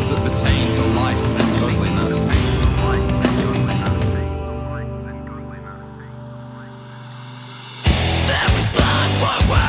things that pertain to life and godliness. There is life, not what